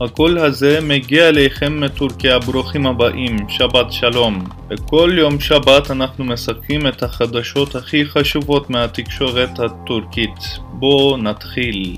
הקול הזה מגיע אליכם מטורקיה, ברוכים הבאים, שבת שלום. בכל יום שבת אנחנו מסכמים את החדשות הכי חשובות מהתקשורת הטורקית. בואו נתחיל.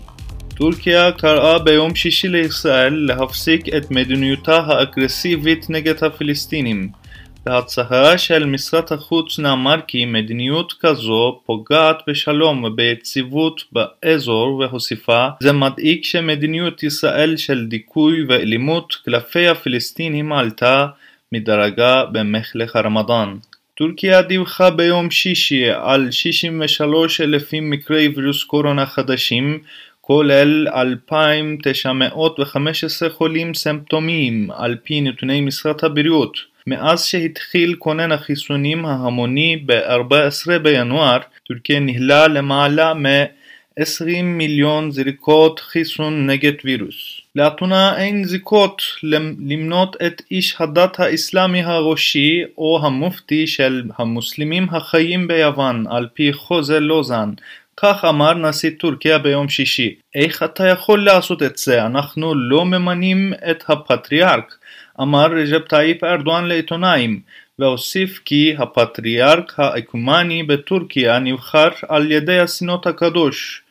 טורקיה קראה ביום שישי לישראל להפסיק את מדיניותה האגרסיבית נגד הפלסטינים. בהצהרה של משרד החוץ נאמר כי מדיניות כזו פוגעת בשלום וביציבות באזור והוסיפה זה מדאיג שמדיניות ישראל של דיכוי ואלימות כלפי הפלסטינים עלתה מדרגה במחלך הרמדאן. טורקיה דיווחה ביום שישי על 63 אלפים מקרי וירוס קורונה חדשים כולל 2,915 חולים סימפטומיים על פי נתוני משרד הבריאות מאז שהתחיל כונן החיסונים ההמוני ב-14 בינואר, טורקיה ניהלה למעלה מ-20 מיליון זריקות חיסון נגד וירוס. לאתונה אין זיקות למנות את איש הדת האסלאמי הראשי או המופתי של המוסלמים החיים ביוון על פי חוזה לוזן כך אמר נשיא טורקיה ביום שישי. איך אתה יכול לעשות את זה? אנחנו לא ממנים את הפטריארק. אמר רג'פ טאיפ ארדואן לעיתונאים, והוסיף כי הפטריארק האקומני בטורקיה נבחר על ידי הסינוד הקדוש,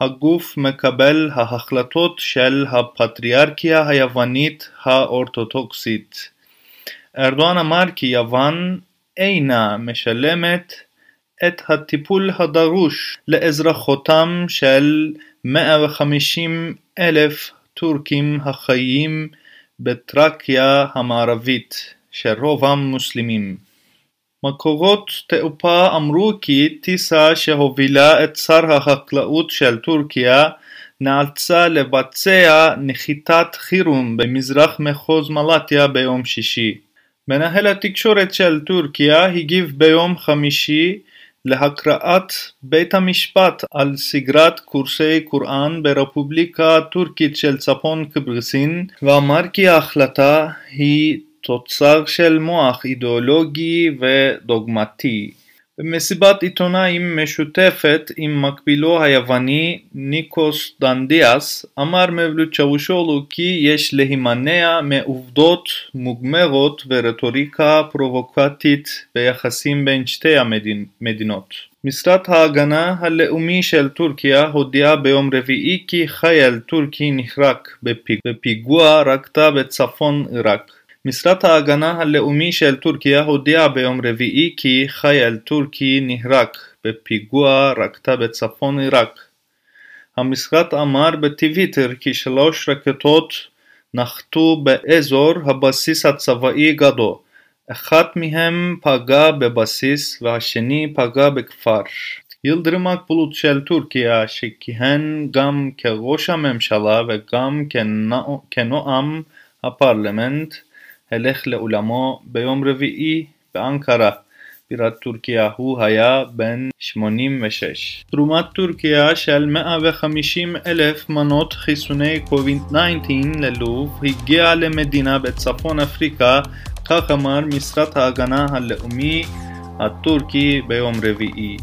הגוף מקבל ההחלטות של הפטריארכיה היוונית האורתודוקסית. ארדואן אמר כי יוון אינה משלמת את הטיפול הדרוש לאזרחותם של 150 אלף טורקים החיים בטראקיה המערבית, שרובם מוסלמים. מקורות תעופה אמרו כי טיסה שהובילה את שר החקלאות של טורקיה נאלצה לבצע נחיתת חירום במזרח מחוז מלטיה ביום שישי. מנהל התקשורת של טורקיה הגיב ביום חמישי להקראת בית המשפט על סגרת קורסי קוראן ברפובליקה הטורקית של צפון קפריסין ואמר כי ההחלטה היא תוצר של מוח אידיאולוגי ודוגמטי. במסיבת עיתונאים משותפת עם מקבילו היווני ניקוס דנדיאס אמר מבלוט צ'אושולו כי יש להימנע מעובדות מוגמרות ורטוריקה פרובוקטית ביחסים בין שתי המדינות. משרד ההגנה הלאומי של טורקיה הודיע ביום רביעי כי חייל טורקי נחרק בפיגוע רקטה בצפון עיראק. משרד ההגנה הלאומי של טורקיה הודיע ביום רביעי כי חייל טורקי נהרג בפיגוע רקטה בצפון עיראק. המשרד אמר בטוויטר כי שלוש רקטות נחתו באזור הבסיס הצבאי גדו, אחת מהם פגע בבסיס והשני פגע בכפר. ילדרם הקבלות של טורקיה שכיהן גם כראש הממשלה וגם כנועם הפרלמנט הלך לעולמו ביום רביעי באנקרה, בירת טורקיה, הוא היה בן 86. תרומת טורקיה של 150 אלף מנות חיסוני קוביד-19 ללוב הגיעה למדינה בצפון אפריקה, כך אמר משרד ההגנה הלאומי הטורקי ביום רביעי.